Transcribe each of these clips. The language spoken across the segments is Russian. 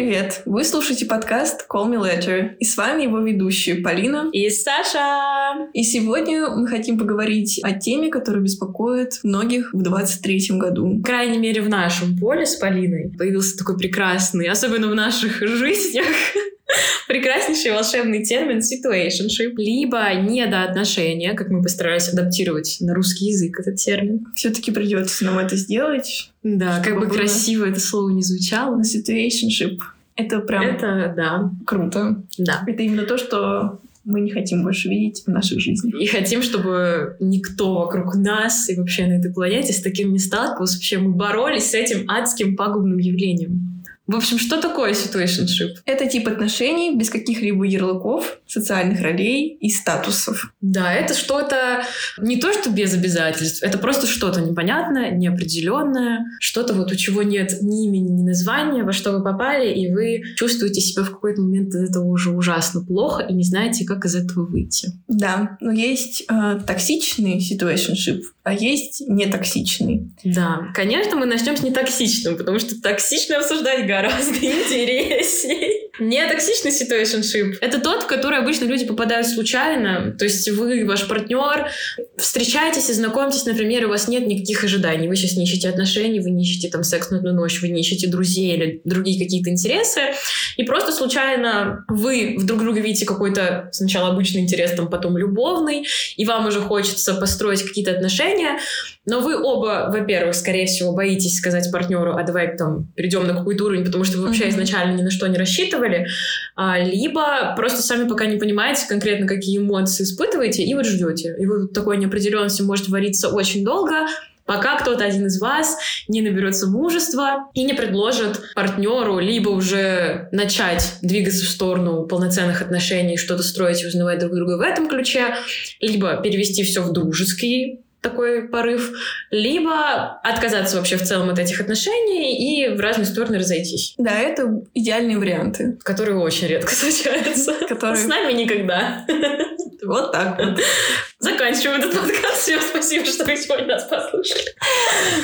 Привет! Вы слушаете подкаст Call Me Later, и с вами его ведущие Полина и Саша. И сегодня мы хотим поговорить о теме, которая беспокоит многих в 23 году. По крайней мере, в нашем поле с Полиной появился такой прекрасный, особенно в наших жизнях, прекраснейший волшебный термин situationship, либо недоотношения, как мы постарались адаптировать на русский язык этот термин. Все-таки придется нам это сделать. Да, как бы было... красиво это слово не звучало. Situationship. Это прям... Это, да. Круто. Да. Это именно то, что мы не хотим больше видеть в наших жизнях. И хотим, чтобы никто вокруг нас и вообще на этой планете с таким не сталкивался. Вообще мы боролись с этим адским пагубным явлением. В общем, что такое situationship? Это тип отношений без каких-либо ярлыков, социальных ролей и статусов. Да, это что-то не то, что без обязательств, это просто что-то непонятное, неопределенное, что-то вот у чего нет ни имени, ни названия, во что вы попали, и вы чувствуете себя в какой-то момент из этого уже ужасно плохо и не знаете, как из этого выйти. Да, но есть э, токсичный situationship, а есть нетоксичный. Да, конечно, мы начнем с нетоксичным, потому что токсично обсуждать гораздо интереснее. Нетоксичный situationship — это тот, в который обычно люди попадают случайно. То есть вы, ваш партнер, встречаетесь и знакомитесь, например, у вас нет никаких ожиданий. Вы сейчас не ищете отношений, вы не ищете там секс на одну ночь, вы не ищете друзей или другие какие-то интересы. И просто случайно вы в друг друга видите какой-то сначала обычный интерес, там, потом любовный, и вам уже хочется построить какие-то отношения, но вы оба, во-первых, скорее всего, боитесь сказать партнеру, а давай там перейдем на какой-то уровень, потому что вы вообще mm-hmm. изначально ни на что не рассчитывали, а, либо просто сами пока не понимаете конкретно, какие эмоции испытываете, и вот ждете. И вы такой неопределенности может вариться очень долго, пока кто-то один из вас не наберется мужества и не предложит партнеру либо уже начать двигаться в сторону полноценных отношений, что-то строить и узнавать друг друга в этом ключе, либо перевести все в дружеский такой порыв, либо отказаться вообще в целом от этих отношений и в разные стороны разойтись. Да, это идеальные варианты. Которые очень редко случаются. Которые... С нами никогда. Вот так вот. Заканчиваем этот подкаст. Всем спасибо, что вы сегодня нас послушали.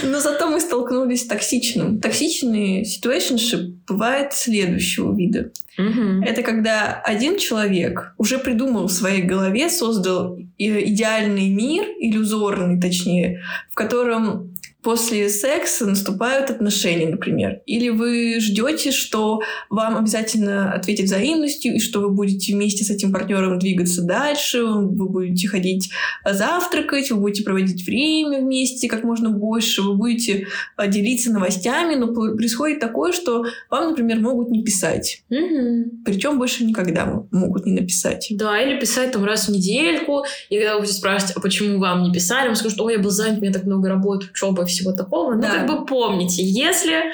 Но зато мы столкнулись с токсичным. Токсичный situationship бывает следующего вида. Угу. Это когда один человек уже придумал в своей голове, создал идеальный мир, иллюзорный точнее, в котором после секса наступают отношения, например. Или вы ждете, что вам обязательно ответят взаимностью, и что вы будете вместе с этим партнером двигаться дальше, вы будете ходить завтракать, вы будете проводить время вместе как можно больше, вы будете а, делиться новостями, но происходит такое, что вам, например, могут не писать. Угу. Причем больше никогда могут не написать. Да, или писать там раз в недельку, и когда вы будете спрашивать, а почему вам не писали, он скажет, ой, я был занят, у меня так много работы, учебы, всего такого. Ну, как бы помните, если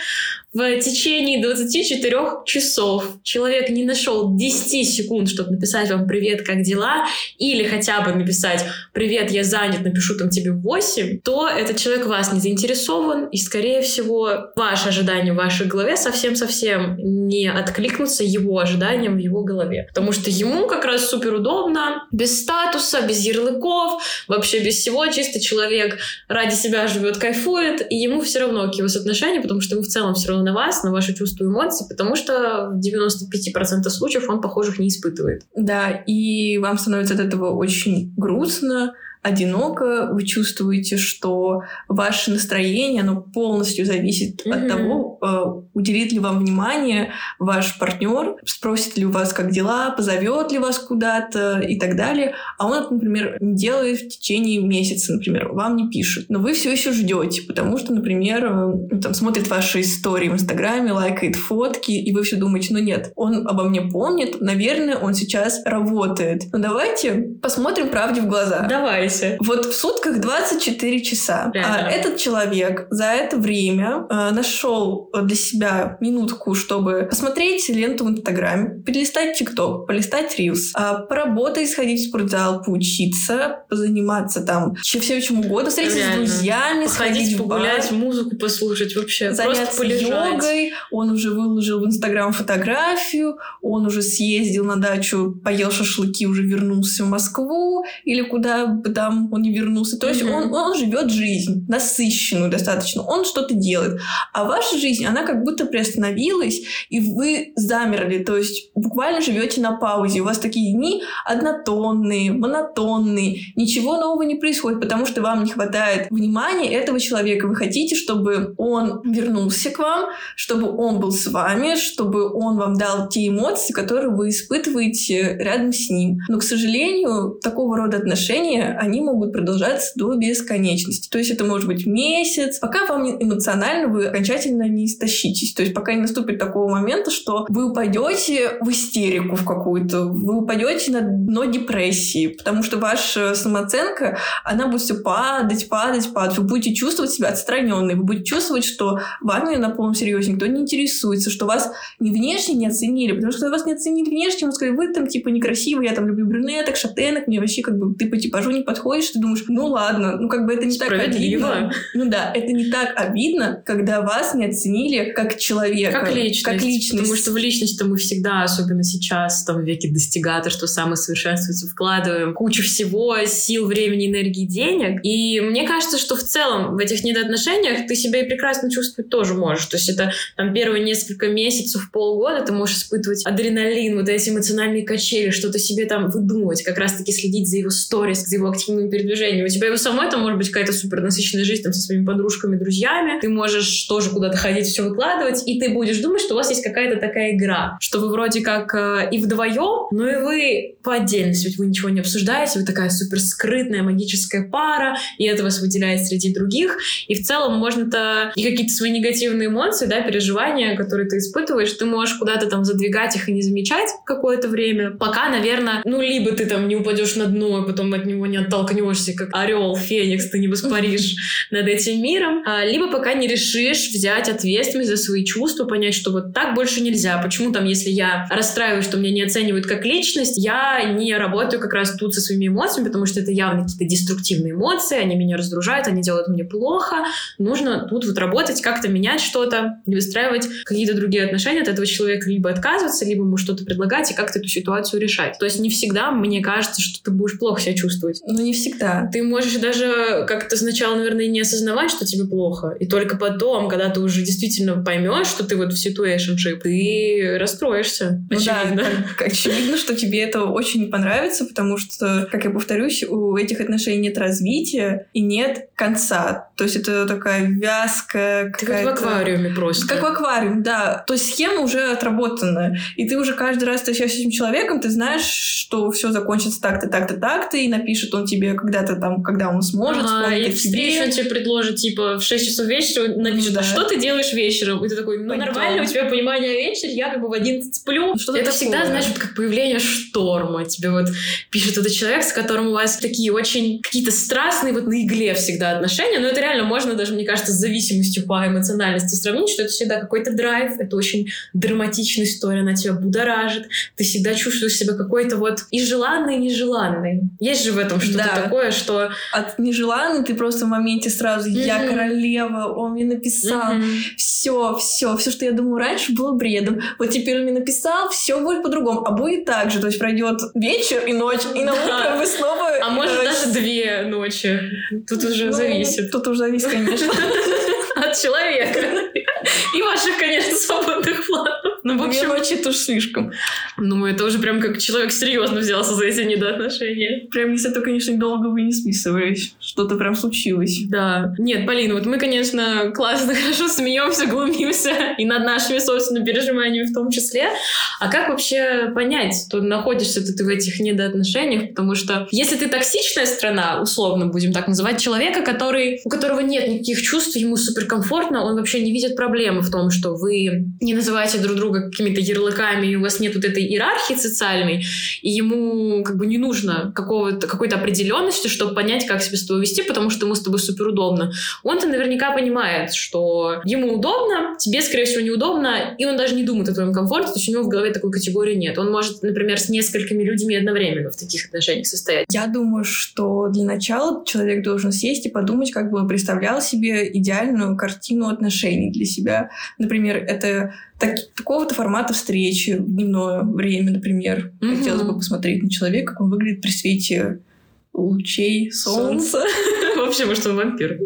в течение 24 часов человек не нашел 10 секунд, чтобы написать вам «Привет, как дела?» или хотя бы написать «Привет, я занят, напишу там тебе 8», то этот человек вас не заинтересован, и, скорее всего, ваши ожидания в вашей голове совсем-совсем не откликнутся его ожиданиям в его голове. Потому что ему как раз супер удобно, без статуса, без ярлыков, вообще без всего, чисто человек ради себя живет, кайфует, и ему все равно к его соотношению, потому что ему в целом все равно на вас, на ваши чувства и эмоции, потому что в 95% случаев он похожих не испытывает. Да, и вам становится от этого очень грустно, одиноко, вы чувствуете, что ваше настроение, оно полностью зависит mm-hmm. от того, э, уделит ли вам внимание ваш партнер, спросит ли у вас, как дела, позовет ли вас куда-то и так далее. А он это, например, не делает в течение месяца, например, вам не пишет. Но вы все еще ждете, потому что, например, э, там смотрит ваши истории в Инстаграме, лайкает фотки, и вы все думаете, ну нет, он обо мне помнит, наверное, он сейчас работает. Ну давайте посмотрим правде в глаза. Давай Представляете? Вот в сутках 24 часа. А этот человек за это время а, нашел для себя минутку, чтобы посмотреть ленту в Инстаграме, перелистать ТикТок, полистать Рилс, а, поработать, сходить в спортзал, поучиться, позаниматься там всем чем угодно, встретиться Реально. с друзьями, сходить погулять, музыку послушать вообще, заняться просто йогой. Он уже выложил в Инстаграм фотографию, он уже съездил на дачу, поел шашлыки, уже вернулся в Москву или куда бы там там, он не вернулся. То есть он, он живет жизнь, насыщенную достаточно, он что-то делает. А ваша жизнь, она как будто приостановилась, и вы замерли, то есть буквально живете на паузе. У вас такие дни однотонные, монотонные, ничего нового не происходит, потому что вам не хватает внимания этого человека. Вы хотите, чтобы он вернулся к вам, чтобы он был с вами, чтобы он вам дал те эмоции, которые вы испытываете рядом с ним. Но, к сожалению, такого рода отношения, они могут продолжаться до бесконечности. То есть это может быть месяц, пока вам эмоционально вы окончательно не истощитесь. То есть пока не наступит такого момента, что вы упадете в истерику в какую-то, вы упадете на дно депрессии, потому что ваша самооценка, она будет все падать, падать, падать. Вы будете чувствовать себя отстраненной, вы будете чувствовать, что вами на полном серьезе никто не интересуется, что вас не внешне не оценили, потому что вас не оценили внешне, вы сказали, вы там типа некрасивый, я там люблю брюнеток, шатенок, мне вообще как бы ты по типажу не подходишь, ты думаешь, ну ладно, ну как бы это не так обидно. Ну да, это не так обидно, когда вас не оценили как человека. Как личность. Как личность. Потому что в личность-то мы всегда, особенно сейчас, в том веке достигаторства, самосовершенствуется, вкладываем кучу всего, сил, времени, энергии, денег. И мне кажется, что в целом в этих недоотношениях ты себя и прекрасно чувствовать тоже можешь. То есть это там первые несколько месяцев, полгода ты можешь испытывать адреналин, вот эти эмоциональные качели, что-то себе там выдумывать, как раз-таки следить за его сторис, за его активными передвижениями. У тебя его самой там может быть какая-то супер насыщенная жизнь там со своими подружками, друзьями. Ты можешь тоже куда-то ходить, все выкладывать, и ты будешь думать, что у вас есть какая-то такая игра, что вы вроде как э, и вдвоем, но и вы по отдельности, ведь вы ничего не обсуждаете, вы такая супер скрытная магическая пара, и это вас выделяет среди других, и в целом можно-то и какие-то свои негативные эмоции, да, переживания, которые ты испытываешь, ты можешь куда-то там задвигать их и не замечать какое-то время, пока, наверное, ну, либо ты там не упадешь на дно, а потом от него не оттолкнешься, как орел, феникс, ты не воспаришь над этим миром, а, либо пока не решишь взять ответственность за свои чувства, понять, что вот так больше нельзя. Почему там, если я расстраиваюсь, что меня не оценивают как личность, я не работаю как раз тут со своими эмоциями, потому что это явно какие-то деструктивные эмоции, они меня раздражают, они делают мне плохо. Нужно тут вот работать, как-то менять что-то, выстраивать какие-то другие отношения от этого человека, либо отказываться, либо ему что-то предлагать и как-то эту ситуацию решать. То есть не всегда мне кажется, что ты будешь плохо себя чувствовать. Ну, не всегда. Ты можешь даже как-то сначала, наверное, не осознавать, что тебе плохо. И только потом, когда ты уже действительно поймешь, что ты вот в situationship, ты расстроишься. Ну очевидно. Да, очевидно, что тебе это очень понравится, потому что, как я повторюсь, у этих отношений нет развития и нет конца. То есть это такая вязкая какая-то... Как в аквариуме просто. Как в аквариуме, да. То есть схема уже отработанная. И ты уже каждый раз встречаешься с этим человеком, ты знаешь, что все закончится так-то, так-то, так-то, и напишет он тебе когда-то там, когда он сможет. Ага, и он тебе предложит, типа, в 6 часов вечера напишет, да. а что ты делаешь вечером? И ты такой, ну Пойдем. нормально, у тебя понимание вечер, я как бы в 11 сплю. Что это такое? всегда, знаешь, вот как появление шторма. Тебе вот пишет этот человек, с которым у вас такие очень какие-то страстные, вот на игле всегда отношения, но это реально можно даже, мне кажется, с зависимостью по эмоциональности сравнить, что это всегда какой-то драйв, это очень драматичная история, она тебя будоражит, ты всегда чувствуешь себя какой-то вот и желанный, и нежеланный. Есть же в этом что-то да. такое, что... От нежеланный ты просто в моменте сразу mm-hmm. «я королева», он мне написал, mm-hmm. все, все, все, что я думаю раньше, было бредом. Вот теперь он мне написал, все будет по-другому, а будет так же, то есть пройдет вечер и ночь, и на утро вы снова... А может э, даже две ночи. Тут уже ну, зависит. Тут уже зависит, конечно. От человека. И ваших, конечно, свободных планов. Ну, в общем, ночи уж слишком. Ну, это уже прям как человек серьезно взялся за эти недоотношения. Прям если это, конечно, долго вы не списывались. Что-то прям случилось. Да. Нет, Полина, вот мы, конечно, классно, хорошо смеемся, глумимся. И над нашими собственными переживаниями в том числе. А как вообще понять, что находишься ты в этих недоотношениях? Потому что если ты токсичная страна, условно будем так называть, человека, который, у которого нет никаких чувств, ему суперкомфортно, он вообще не видит проблемы в том, что вы не называете друг друга какими-то ярлыками, и у вас нет вот этой иерархии социальной, и ему как бы не нужно какого-то, какой-то определенности, чтобы понять, как себя с тобой вести, потому что ему с тобой супер удобно. Он-то наверняка понимает, что ему удобно, тебе, скорее всего, неудобно, и он даже не думает о твоем комфорте, то есть у него в голове такой категории нет. Он может, например, с несколькими людьми одновременно в таких отношениях состоять. Я думаю, что для начала человек должен сесть и подумать, как бы он представлял себе идеальную картину отношений для себя. Например, это так, такого-то формата встречи в дневное время, например. Угу. Хотелось бы посмотреть на человека, как он выглядит при свете лучей солнца. Вообще, может, он вампир.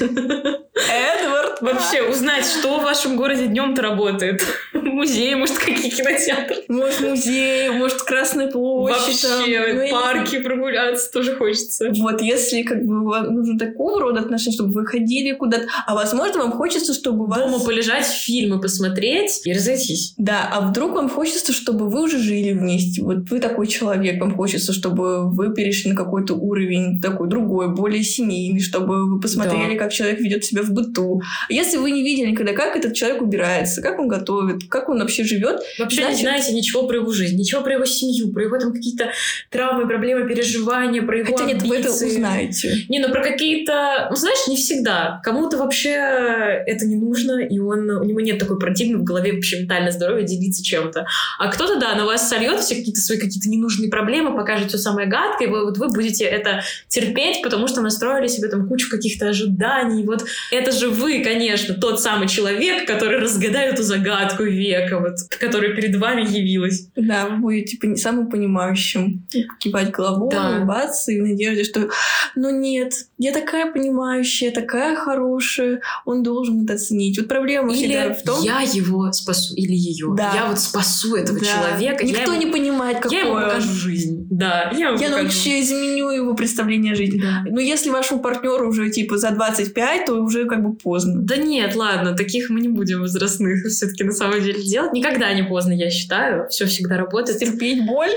Эдвард! Вообще, узнать, что в вашем городе днем-то работает. Музей, может, какие кинотеатры. Может, музей, может, Красная площадь. там. Вообще, Ну, я не парки прогуляться тоже хочется. Вот, если как бы вам нужно такого рода отношения, чтобы вы ходили куда-то, а возможно, вам хочется, чтобы вас... Дома полежать, фильмы посмотреть и разойтись. Да, а вдруг вам хочется, чтобы вы уже жили вместе? Вот вы такой человек, вам хочется, чтобы вы перешли на какой-то уровень такой другой, более семейный, чтобы вы посмотрели, как человек ведет себя в быту. Если вы не видели никогда, как этот человек убирается, как он готовит, как он вообще живет, Вообще Значит- не знаете ничего про его жизнь, ничего про его семью, про его там какие-то травмы, проблемы, переживания, про его хотя нет, вы это амбиции. узнаете. Не, ну про какие-то... Ну, знаешь, не всегда. Кому-то вообще это не нужно, и он, у него нет такой парадигмы в голове вообще ментальное здоровье делиться чем-то. А кто-то, да, на вас сольет все какие-то свои какие-то ненужные проблемы, покажет все самое гадкое, и вы, вот вы будете это терпеть, потому что настроили себе там кучу каких-то ожиданий. Вот это же вы, конечно, тот самый человек, который разгадает эту загадку века, вот, которая перед вами явилась. Да, вы будете пони- самым понимающим. Кивать головой, Да. улыбаться и в надежде, что ну нет, я такая понимающая, такая хорошая, он должен это оценить. Вот проблема всегда Или в том, я его спасу, или ее. Да. Я вот спасу этого Да. человека. Никто я не понимает, какой я ему покажу жизнь. Да, я ему Я покажу. вообще изменю его представление о жизни. Да. Но если вашему партнеру уже типа за 25, то уже как бы поздно. Да нет, ладно, таких мы не будем возрастных все-таки на самом деле делать. Никогда не поздно, я считаю. Все всегда работает. Терпеть боль.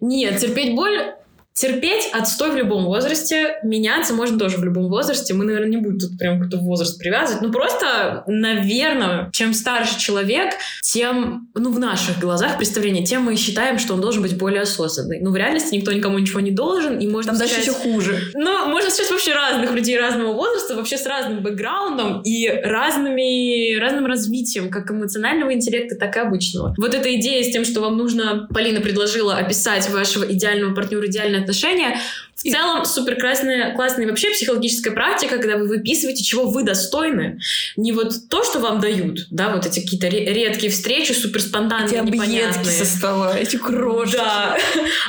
Нет, терпеть боль Терпеть отстой в любом возрасте, меняться можно тоже в любом возрасте. Мы, наверное, не будем тут прям какой-то возраст привязывать. Ну, просто, наверное, чем старше человек, тем, ну, в наших глазах представление, тем мы считаем, что он должен быть более осознанный. Ну, в реальности никто никому ничего не должен, и можно Там дальше встречать- еще хуже. ну, можно встречать вообще разных людей разного возраста, вообще с разным бэкграундом и разными, разным развитием, как эмоционального интеллекта, так и обычного. Вот эта идея с тем, что вам нужно, Полина предложила описать вашего идеального партнера, идеальные отношения, в И- целом супер классная, классная вообще психологическая практика, когда вы выписываете, чего вы достойны. Не вот то, что вам дают, да, вот эти какие-то ре- редкие встречи, супер Эти спонтанные, объедки непонятные. со стола, эти крошки. Да.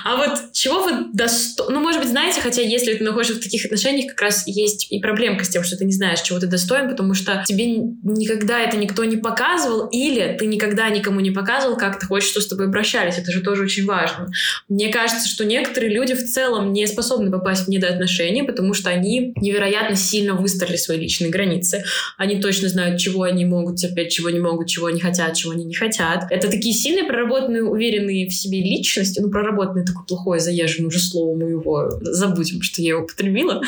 А вот чего вы достойны... Ну, может быть, знаете, хотя если ты находишься в таких отношениях, как раз есть и проблемка с тем, что ты не знаешь, чего ты достоин, потому что тебе никогда это никто не показывал, или ты никогда никому не показывал, как ты хочешь, что с тобой обращались. Это же тоже очень важно. Мне кажется, что некоторые люди в целом не способны попасть в недоотношения, потому что они невероятно сильно выстроили свои личные границы. Они точно знают, чего они могут терпеть, чего не могут, чего они хотят, чего они не хотят. Это такие сильные, проработанные, уверенные в себе личности. Ну, проработанные такое плохое, заезженное уже слово мы его забудем, что я его употребила.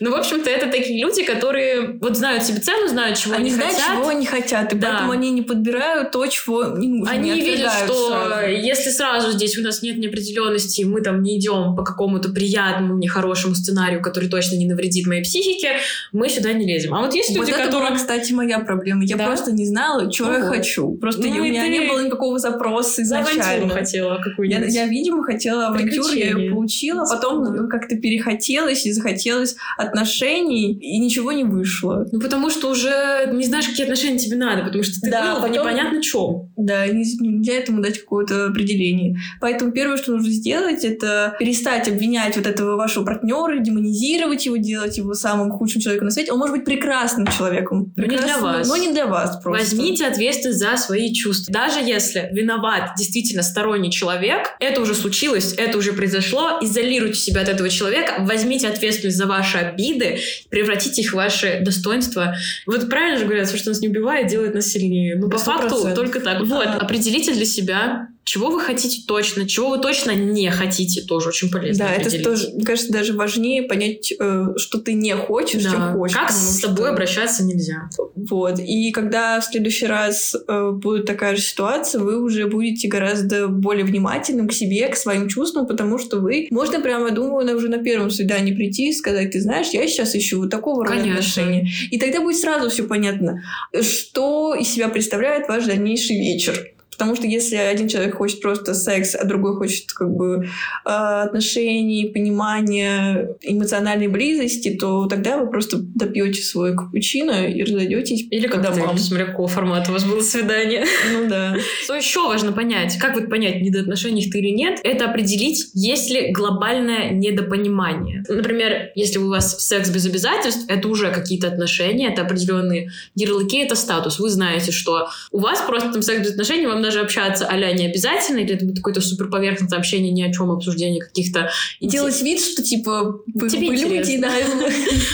Ну, в общем-то, это такие люди, которые вот знают себе цену, знают, чего Они они, знают, хотят. чего они хотят, и Да. поэтому они не подбирают то, чего не нужно. Они не видят, что сразу. если сразу здесь у нас нет неопределенности, мы там не идем по какому-то приятному, мне хорошему сценарию, который точно не навредит моей психике, мы сюда не лезем. А вот есть Вот люди, это которые... была, кстати, моя проблема. Я Да? просто не знала, что я хочу. Просто Ну у и меня ты не было никакого запроса За авантюру изначально. хотела Я, какую-нибудь. я, видимо, хотела авантюру, я ее получила, потом ну, как-то перехотелось и захотелось отношений, и ничего не вышло. Ну, потому что уже не знаешь, какие отношения тебе надо, потому что ты Да, был потом- непонятно чем. Да, не- нельзя этому дать какое-то определение. Поэтому первое, что нужно сделать, это перестать обвинять вот этого вашего партнера, демонизировать его, делать его самым худшим человеком на свете. Он может быть прекрасным человеком. Но не для прекрасным, вас. Но не для вас просто. Возьмите ответственность за свои чувства. Даже если виноват действительно сторонний человек, это уже случилось, это уже произошло, изолируйте себя от этого человека, возьмите ответственность за ваши обиды, превратите их в ваши достоинства. Вот правильно же говорят, что нас не убивает, делает нас сильнее. Ну, по Сто факту процентов. только так. Вот, определите для себя, чего вы хотите точно, чего вы точно не хотите, тоже очень полезно Да, это тоже, мне кажется, даже важнее понять, э, что ты не хочешь, Да. чем хочешь. Как с что- тобой обращаться нельзя. Вот. И когда в следующий раз э, будет такая же ситуация, вы уже будете гораздо более внимательным к себе, к своим чувствам, потому что вы, можно прямо, думаю, уже на первом свидании прийти и сказать, ты знаешь, я сейчас ищу вот такого рода отношения. И тогда будет сразу все понятно, что из себя представляет ваш дальнейший вечер. Потому что если один человек хочет просто секс, а другой хочет как бы а, отношений, понимания, эмоциональной близости, то тогда вы просто допьете свой капучино и разойдетесь Или как домам. смотря какого формата у вас было свидание. Ну да. Что еще важно понять? Как вот понять, недоотношениях ты или нет? Это определить, есть ли глобальное недопонимание. Например, если у вас секс без обязательств, это уже какие-то отношения, это определенные ярлыки, это статус. Вы знаете, что у вас просто там секс без отношений, вам даже общаться а не обязательно, или это будет какое-то супер поверхностное общение, ни о чем, обсуждение каких-то... Делать вид, что типа вы, Тебе вы люди, да.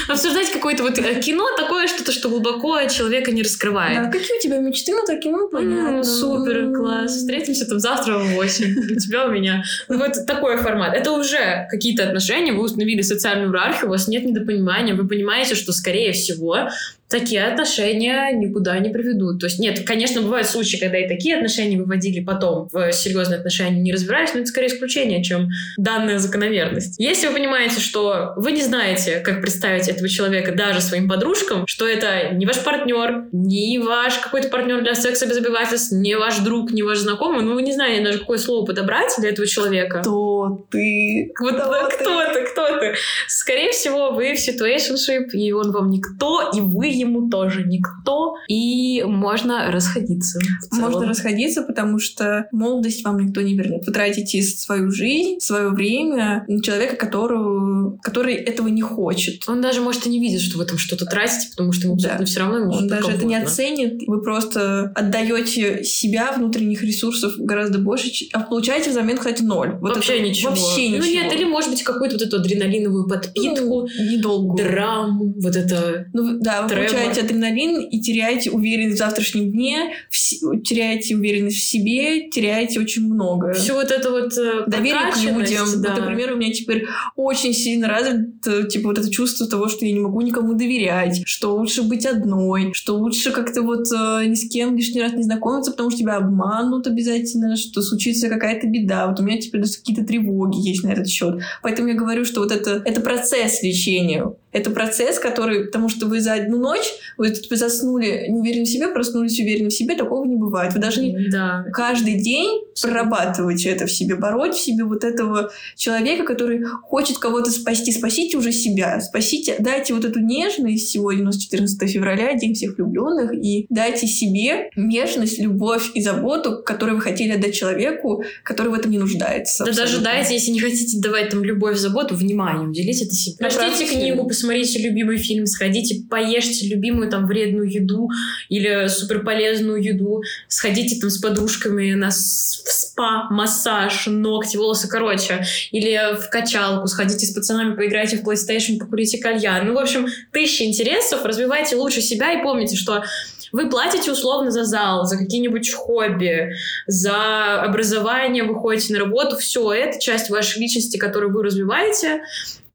Обсуждать какое-то вот э, кино такое, что-то, что глубоко человека не раскрывает. Да, Какие у тебя мечты? Ну, такие, ну, понятно. Супер, класс. Встретимся там завтра в 8. У тебя, у меня. Ну, вот такой формат. Это уже какие-то отношения, вы установили социальную иерархию, у вас нет недопонимания, вы понимаете, что, скорее всего, такие отношения никуда не приведут. То есть, нет, конечно, бывают случаи, когда и такие отношения выводили потом в серьезные отношения, не разбирались, но это скорее исключение, чем данная закономерность. Если вы понимаете, что вы не знаете, как представить этого человека даже своим подружкам, что это не ваш партнер, не ваш какой-то партнер для секса без обязательств, не ваш друг, не ваш знакомый, ну вы не знаете даже, какое слово подобрать для этого человека. Кто ты? Вот Кто ты? кто ты, кто ты? Скорее всего, вы в ситуэйшншип, и он вам никто, и вы ему тоже никто, и можно расходиться. Можно расходиться, потому что молодость вам никто не вернет. Вы тратите свою жизнь, свое время на человека, которого, который этого не хочет. Он даже, может, и не видит, что вы там что-то тратите, потому что ему Да. все равно. ему Он даже это не комфортно. оценит. Вы просто отдаете себя, внутренних ресурсов гораздо больше, а получаете взамен, кстати, ноль. Вот вообще это- ничего. Вообще ничего. Ну нет, или может быть какую-то вот эту адреналиновую подпитку, Ну, недолго. драму, вот это... Ну, да, вы Трема. получаете адреналин и теряете уверенность в завтрашнем дне, в с- теряете уверенность в себе, теряете очень много. Все вот это вот э, Доверие к людям. да. Вот, например, у меня теперь очень сильно развито, типа, вот это чувство того, что я не могу никому доверять, что лучше быть одной, что лучше как-то вот э, ни с кем лишний раз не знакомиться, потому что тебя обманут обязательно, что случится какая-то беда. Вот у меня теперь даже какие-то тревоги есть на этот счет. Поэтому я говорю, что вот это, это процесс лечения. Это процесс, который, потому что вы за одну ночь, вы типа, заснули неуверенно в себе, проснулись уверенно в себе, такого не бывает. Вы должны Да. каждый день прорабатывать это в себе, бороть в себе вот этого человека, который хочет кого-то спасти. Спасите уже себя, спасите, дайте вот эту нежность. Сегодня у нас 14 февраля, День всех влюбленных, и дайте себе нежность, любовь и заботу, которую вы хотели отдать человеку, который в этом не нуждается. Да даже абсолютно. дайте, если не хотите давать там любовь, заботу, внимание, уделите это себе. Прочтите книгу, да. Посмотрите любимый фильм, сходите, поешьте любимую там вредную еду или суперполезную еду, сходите там с подружками на спа, массаж, ногти, волосы, короче, или в качалку, сходите с пацанами, поиграйте в PlayStation, покурите кальян. Ну, в общем, тысячи интересов, развивайте лучше себя и помните, что вы платите условно за зал, за какие-нибудь хобби, за образование, вы ходите на работу, все это часть вашей личности, которую вы развиваете.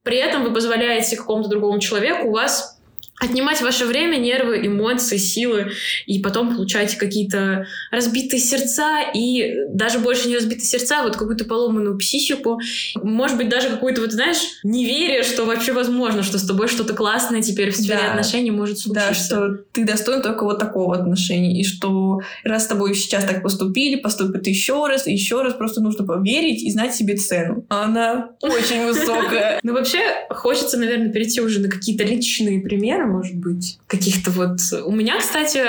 При этом вы позволяете какому-то другому человеку у вас отнимать ваше время, нервы, эмоции, силы, и потом получаете какие-то разбитые сердца, и даже больше не разбитые сердца, а вот какую-то поломанную психику, может быть, даже какое-то, вот знаешь, неверие, что вообще возможно, что с тобой что-то классное теперь в сфере Да. отношений может случиться. Да, что ты достоин только вот такого отношения. И что раз с тобой сейчас так поступили, поступят еще раз, еще раз. Просто нужно поверить и знать себе цену. Она очень высокая. Ну, вообще, хочется, наверное, перейти уже на какие-то личные примеры, может быть. Каких-то вот... У меня, кстати,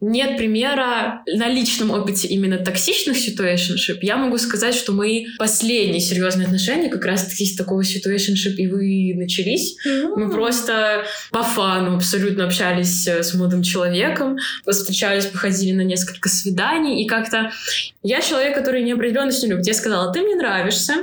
нет примера на личном опыте именно токсичных ситуэйшншип. Я могу сказать, что мои последние серьезные отношения как раз-таки с такого ситуэйшншип и вы начались. Мы просто по фану абсолютно общались э, с молодым человеком, встречались, походили на несколько свиданий, и как-то я человек, который неопределенность не любит. Я сказала, ты мне нравишься,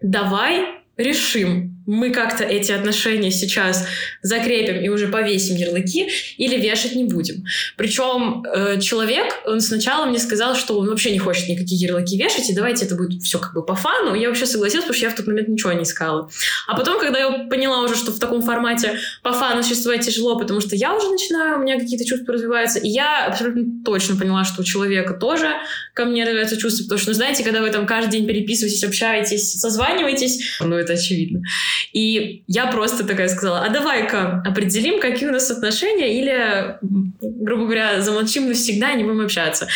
давай решим, мы как-то эти отношения сейчас закрепим и уже повесим ярлыки или вешать не будем. Причем э, человек, он сначала мне сказал, что он вообще не хочет никакие ярлыки вешать, и давайте это будет все как бы по фану. Я вообще согласилась, потому что я в тот момент ничего не искала. А потом, когда я поняла уже, что в таком формате по фану существовать тяжело, потому что я уже начинаю, у меня какие-то чувства развиваются, и я абсолютно точно поняла, что у человека тоже ко мне развиваются чувства, потому что, ну, знаете, когда вы там каждый день переписываетесь, общаетесь, созваниваетесь, ну, это очевидно. И я просто такая сказала, а давай-ка определим, какие у нас отношения, или, грубо говоря, замолчим навсегда и не будем общаться.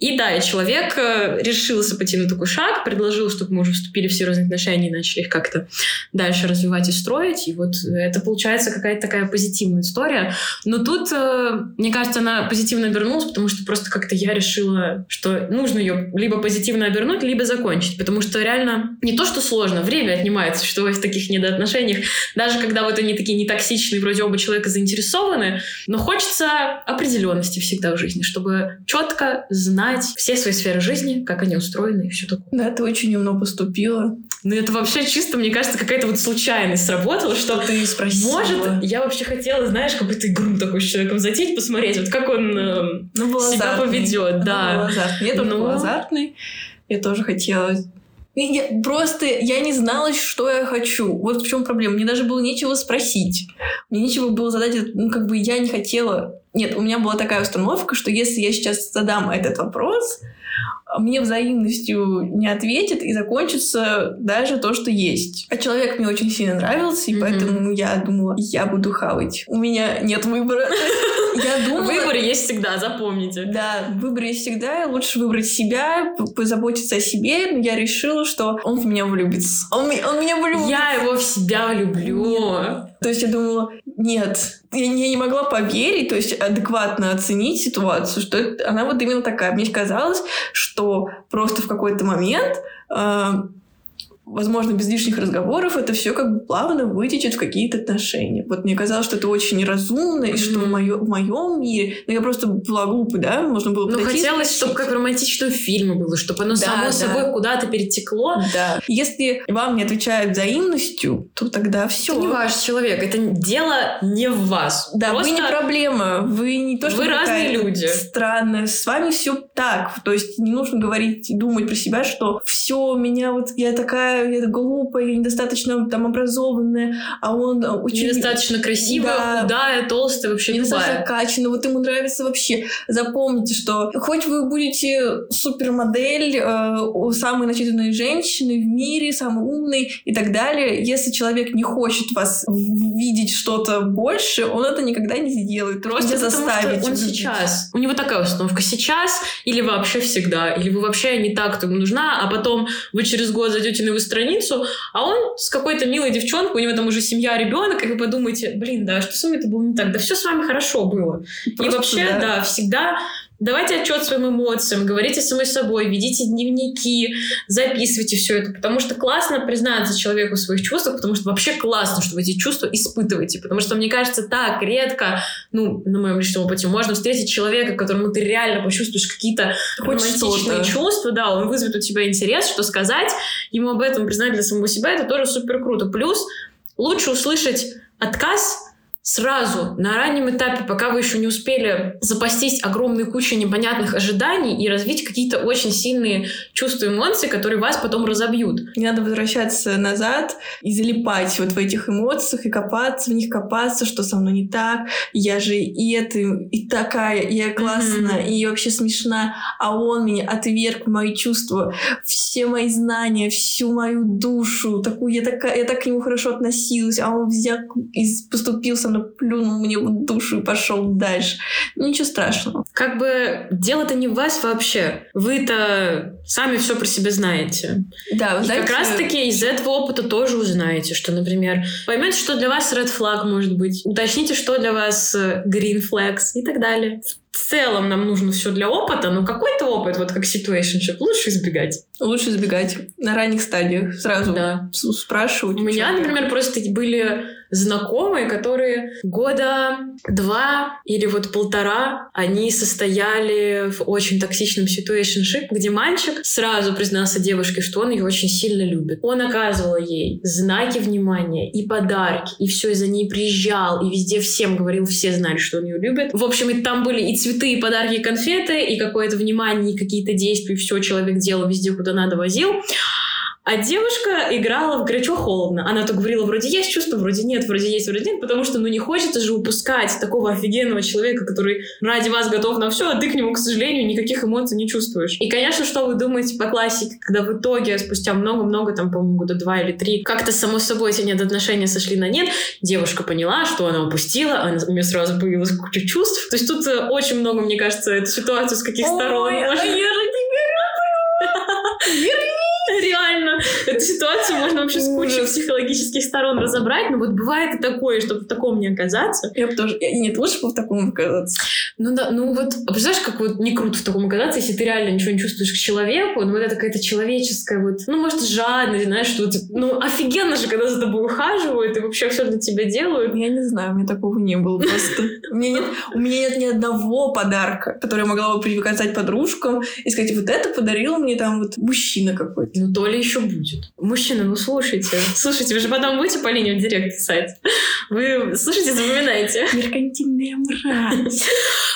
И да, и человек э, решился пойти на такой шаг, предложил, чтобы мы уже вступили в серьезные отношения и начали их как-то дальше развивать и строить. И вот это получается какая-то такая позитивная история. Но тут, э, мне кажется, она позитивно обернулась, потому что просто как-то я решила, что нужно ее либо позитивно обернуть, либо закончить. Потому что реально не то, что сложно, время отнимается, что в таких недоотношениях. Даже когда вот они такие не токсичные, вроде оба человека заинтересованы, но хочется определенности всегда в жизни, чтобы четко знать все свои сферы жизни, как они устроены и все такое. Да, ты очень умно поступила. Ну, это вообще чисто, мне кажется, какая-то вот случайность сработала, что ты спросила. Может, я вообще хотела, знаешь, какую-то игру такой с человеком затеять, посмотреть, вот как он э, ну, себя азартный. поведет. Да. Был Я тоже Но... был азартный. Я тоже хотела я, просто я не знала, что я хочу. Вот в чем проблема. Мне даже было нечего спросить. Мне нечего было задать. Ну, как бы я не хотела. Нет, у меня была такая установка, что если я сейчас задам этот вопрос, мне взаимностью не ответит и закончится даже то, что есть. А человек мне очень сильно нравился, и mm-hmm. поэтому я думала, я буду хавать. У меня нет выбора. Я думала... Выбор есть всегда, запомните. Да, выбор есть всегда. Лучше выбрать себя, позаботиться о себе. Но я решила, что он в меня влюбится. Он, он меня влюбится. Я его в себя люблю. То есть я думала, нет, я не, я не могла поверить, то есть адекватно оценить ситуацию, что это, она вот именно такая. Мне казалось, что просто в какой-то момент э, возможно, без лишних разговоров это все как бы плавно вытечет в какие-то отношения. Вот мне казалось, что это очень неразумно, и что в, моё, в моем мире... Ну, я просто была глупой, да? Можно было Ну, хотелось, чтобы как в романтичном фильме было, чтобы оно да, само да. собой куда-то перетекло. Да. Если вам не отвечают взаимностью, то тогда все. Это не ваш человек, это дело не в вас. Да, Просто... вы не проблема, вы не то, что Вы разные люди. Странно, с вами все так. То есть не нужно говорить, думать про себя, что все, меня вот я такая я глупая, я недостаточно там образованная, а он очень... Недостаточно красивая, да, худая, толстая, вообще недостаточно любая. качественная, вот ему нравится вообще. Запомните, что хоть вы будете супермодель, э, самой начитанной женщины в мире, самый умный и так далее, если человек не хочет вас видеть что-то больше, он это никогда не сделает. Просто заставить. Он сейчас. У него такая установка. Сейчас или вообще всегда. Или вы вообще не так, кто ему нужна, а потом вы через год зайдете на его страницу, а он с какой-то милой девчонкой, у него там уже семья, ребенок, и вы подумаете, блин, да, что с вами это было не так? Да все с вами хорошо было. Просто, и вообще, да, да всегда Давайте отчет своим эмоциям, говорите самой собой, ведите дневники, записывайте все это, потому что классно признаться человеку в своих чувствах, потому что вообще классно, что вы эти чувства испытываете, потому что, мне кажется, так редко, ну, на моем личном опыте, можно встретить человека, которому ты реально почувствуешь какие-то романтичные чувства, да, он вызовет у тебя интерес, что сказать, ему об этом признать для самого себя, это тоже супер круто. Плюс лучше услышать отказ, сразу, на раннем этапе, пока вы еще не успели запастись огромной кучей непонятных ожиданий и развить какие-то очень сильные чувства и эмоции, которые вас потом разобьют. Не надо возвращаться назад и залипать вот в этих эмоциях и копаться в них, копаться, что со мной не так, я же и это, и такая, и я классная, mm-hmm. и вообще смешна, а он меня отверг мои чувства, все мои знания, всю мою душу, такую, я, такая, я так к нему хорошо относилась, а он взял и поступил со мной, плюнул мне в душу и пошел дальше. Ничего страшного. Как бы дело-то не в вас вообще. Вы-то сами все про себя знаете. Да, вы знаете... как раз-таки из этого опыта тоже узнаете, что, например, поймете, что для вас red flag может быть, уточните, что для вас э, green flags и так далее в целом нам нужно все для опыта, но какой-то опыт, вот как situationship, лучше избегать. Лучше избегать на ранних стадиях. Сразу да. спрашивать. У меня, например, просто были знакомые, которые года два или вот полтора, они состояли в очень токсичном situationship, где мальчик сразу признался девушке, что он ее очень сильно любит. Он оказывал ей знаки внимания и подарки, и все из-за ней приезжал, и везде всем говорил, все знали, что он ее любит. В общем, и там были и цветы, и подарки, и конфеты, и какое-то внимание, и какие-то действия, все человек делал везде, куда надо, возил. А девушка играла в горячо-холодно. Она то говорила, вроде есть чувство, вроде нет, вроде есть, вроде нет, потому что, ну, не хочется же упускать такого офигенного человека, который ради вас готов на все, а ты к нему, к сожалению, никаких эмоций не чувствуешь. И, конечно, что вы думаете по классике, когда в итоге, спустя много-много, там, по-моему, года два или три, как-то само собой эти недоотношения сошли на нет, девушка поняла, что она упустила, а у нее сразу появилась куча чувств. То есть тут э, очень много, мне кажется, эта ситуация с каких Ой, сторон. а я же тебе Реально. Эту ситуацию можно вообще с кучей психологических сторон разобрать, но вот бывает и такое, чтобы в таком не оказаться. Я бы тоже... Нет, лучше бы в таком оказаться. Ну да, ну вот, а представляешь, как вот не круто в таком оказаться, если ты реально ничего не чувствуешь к человеку, ну вот это какая-то человеческая вот, ну может жадность, знаешь, что типа, ну офигенно же, когда за тобой ухаживают и вообще все для тебя делают. Я не знаю, у меня такого не было просто. У меня нет, у меня нет ни одного подарка, который я могла бы показать подружкам и сказать, вот это подарил мне там вот мужчина какой-то. Ну то ли еще будет. Мужчина, ну слушайте, слушайте, вы же потом будете по линии в директ писать. Вы слушайте, запоминайте. Меркантильная мразь.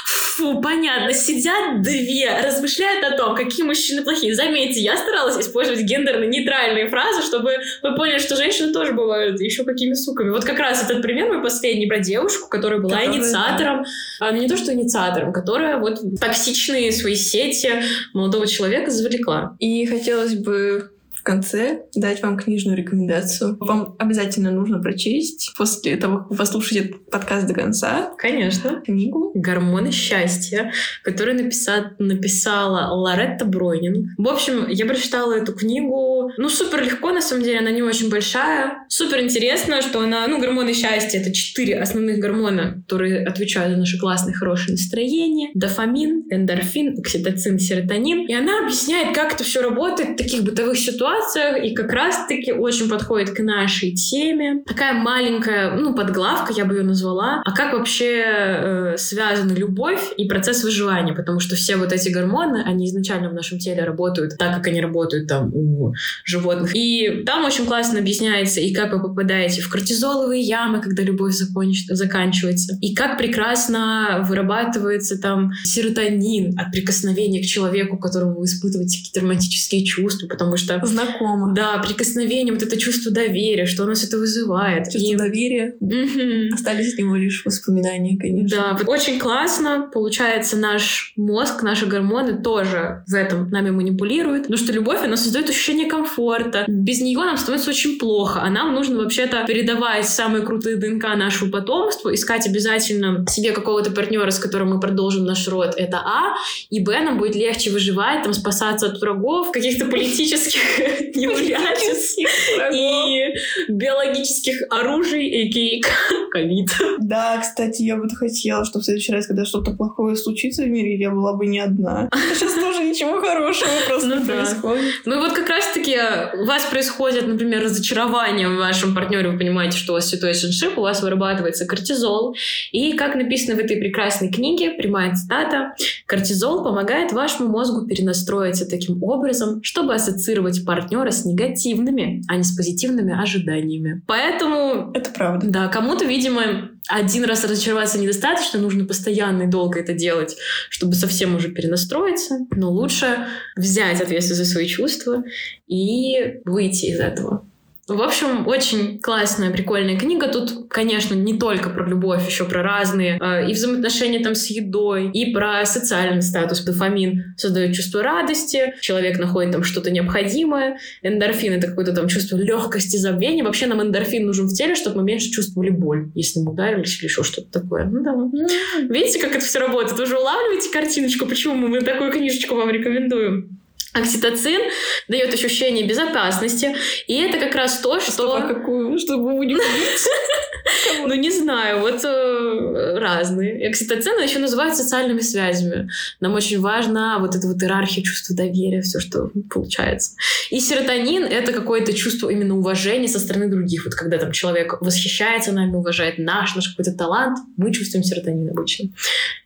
Фу, понятно. Сидят две, размышляют о том, какие мужчины плохие. Заметьте, я старалась использовать гендерно-нейтральные фразы, чтобы вы поняли, что женщины тоже бывают еще какими суками. Вот как раз этот пример мой последний про девушку, которая была Которая, инициатором, а, ну не то что инициатором, которая вот токсичные свои сети молодого человека завлекла. И хотелось бы конце дать вам книжную рекомендацию. Вам обязательно нужно прочесть после того, как вы послушаете этот подкаст до конца Конечно. книгу. «Гормоны счастья», которую написа- написала Лоретта Бройнинг. В общем, я прочитала эту книгу, ну, супер легко, на самом деле, она не очень большая. Супер интересно, что она, ну, гормоны счастья — это четыре основных гормона, которые отвечают за наше классное, хорошее настроение. Дофамин, эндорфин, окситоцин, серотонин. И она объясняет, как это все работает в таких бытовых ситуациях, и как раз-таки очень подходит к нашей теме. Такая маленькая, ну, подглавка, я бы ее назвала. А как вообще э, связаны любовь и процесс выживания? Потому что все вот эти гормоны, они изначально в нашем теле работают так, как они работают там у животных. И там очень классно объясняется, и как вы попадаете в кортизоловые ямы, когда любовь законч- заканчивается, и как прекрасно вырабатывается там серотонин от прикосновения к человеку, которому вы испытываете какие-то романтические чувства, потому что Знакомо. да, прикосновение, вот это чувство доверия, что у нас это вызывает. Чувство И- доверия. Мгм. Остались от него лишь воспоминания, конечно. Да, очень классно. Получается, наш мозг, наши гормоны тоже в этом нами манипулируют. Потому что любовь, она создает ощущение комфорта. Без нее нам становится очень плохо. А нам нужно вообще-то передавать самые крутые ДНК нашему потомству, искать обязательно себе какого-то партнера, с которым мы продолжим наш род. Это А. И Б, нам будет легче выживать, там, спасаться от врагов, каких-то политических неурядиц и биологических оружий, а.к.а. ковид. Да, кстати, я бы хотела, чтобы в следующий раз, когда что-то плохое случится в мире, я была бы не одна. Сейчас тоже ничего хорошего просто Ну не да. происходит. Ну и вот как раз-таки у вас происходит, например, разочарование в вашем партнере, вы понимаете, что у вас situationship, у вас вырабатывается кортизол. И как написано в этой прекрасной книге, прямая цитата, кортизол помогает вашему мозгу перенастроиться таким образом, чтобы ассоциировать партнера с негативными, а не с позитивными ожиданиями. Поэтому Это правда. да, кому-то, видимо, один раз разочароваться недостаточно, нужно постоянно и долго это делать, чтобы совсем уже перенастроиться. Но лучше взять ответственность за свои чувства и выйти из этого. В общем, очень классная, прикольная книга. Тут, конечно, не только про любовь, еще про разные э, и взаимоотношения там с едой, и про социальный статус. Дофамин создает чувство радости, человек находит там что-то необходимое. Эндорфин — это какое-то там чувство легкости, забвения. Вообще нам эндорфин нужен в теле, чтобы мы меньше чувствовали боль, если мы ударились или еще что-то такое. Ну да. Видите, как это все работает? Вы уже улавливаете картиночку, почему мы такую книжечку вам рекомендуем? Окситоцин дает ощущение безопасности, и это как раз то, что... Стоп, а какую? Что мы будем? Ну, не знаю, вот э, разные. Окситоцин еще называют социальными связями. Нам очень важна вот эта вот иерархия чувства доверия, все, что получается. И серотонин — это какое-то чувство именно уважения со стороны других. Вот когда там человек восхищается нами, уважает наш, наш какой-то талант, мы чувствуем серотонин обычно.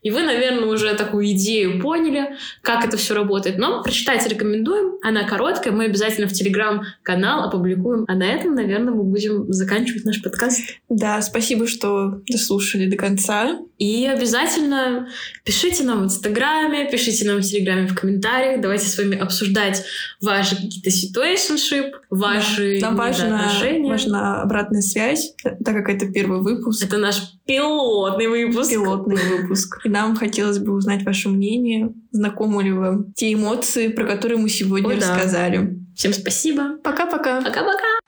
И вы, наверное, уже такую идею поняли, как это все работает. Но прочитать рекомендуем. Она короткая, мы обязательно в Телеграм-канал опубликуем. А на этом, наверное, мы будем заканчивать наш подкаст. Да, спасибо, что дослушали до конца. И обязательно пишите нам в Инстаграме, пишите нам в Телеграме в комментариях. Давайте с вами обсуждать ваши какие-то situationship, ваши Нам важна, отношения. важна обратная связь, так как это первый выпуск. Это наш пилотный выпуск. Пилотный выпуск. И нам хотелось бы узнать ваше мнение. Знакомы ли вам те эмоции, про которые мы сегодня О, да. рассказали? Всем спасибо. Пока-пока. Пока-пока.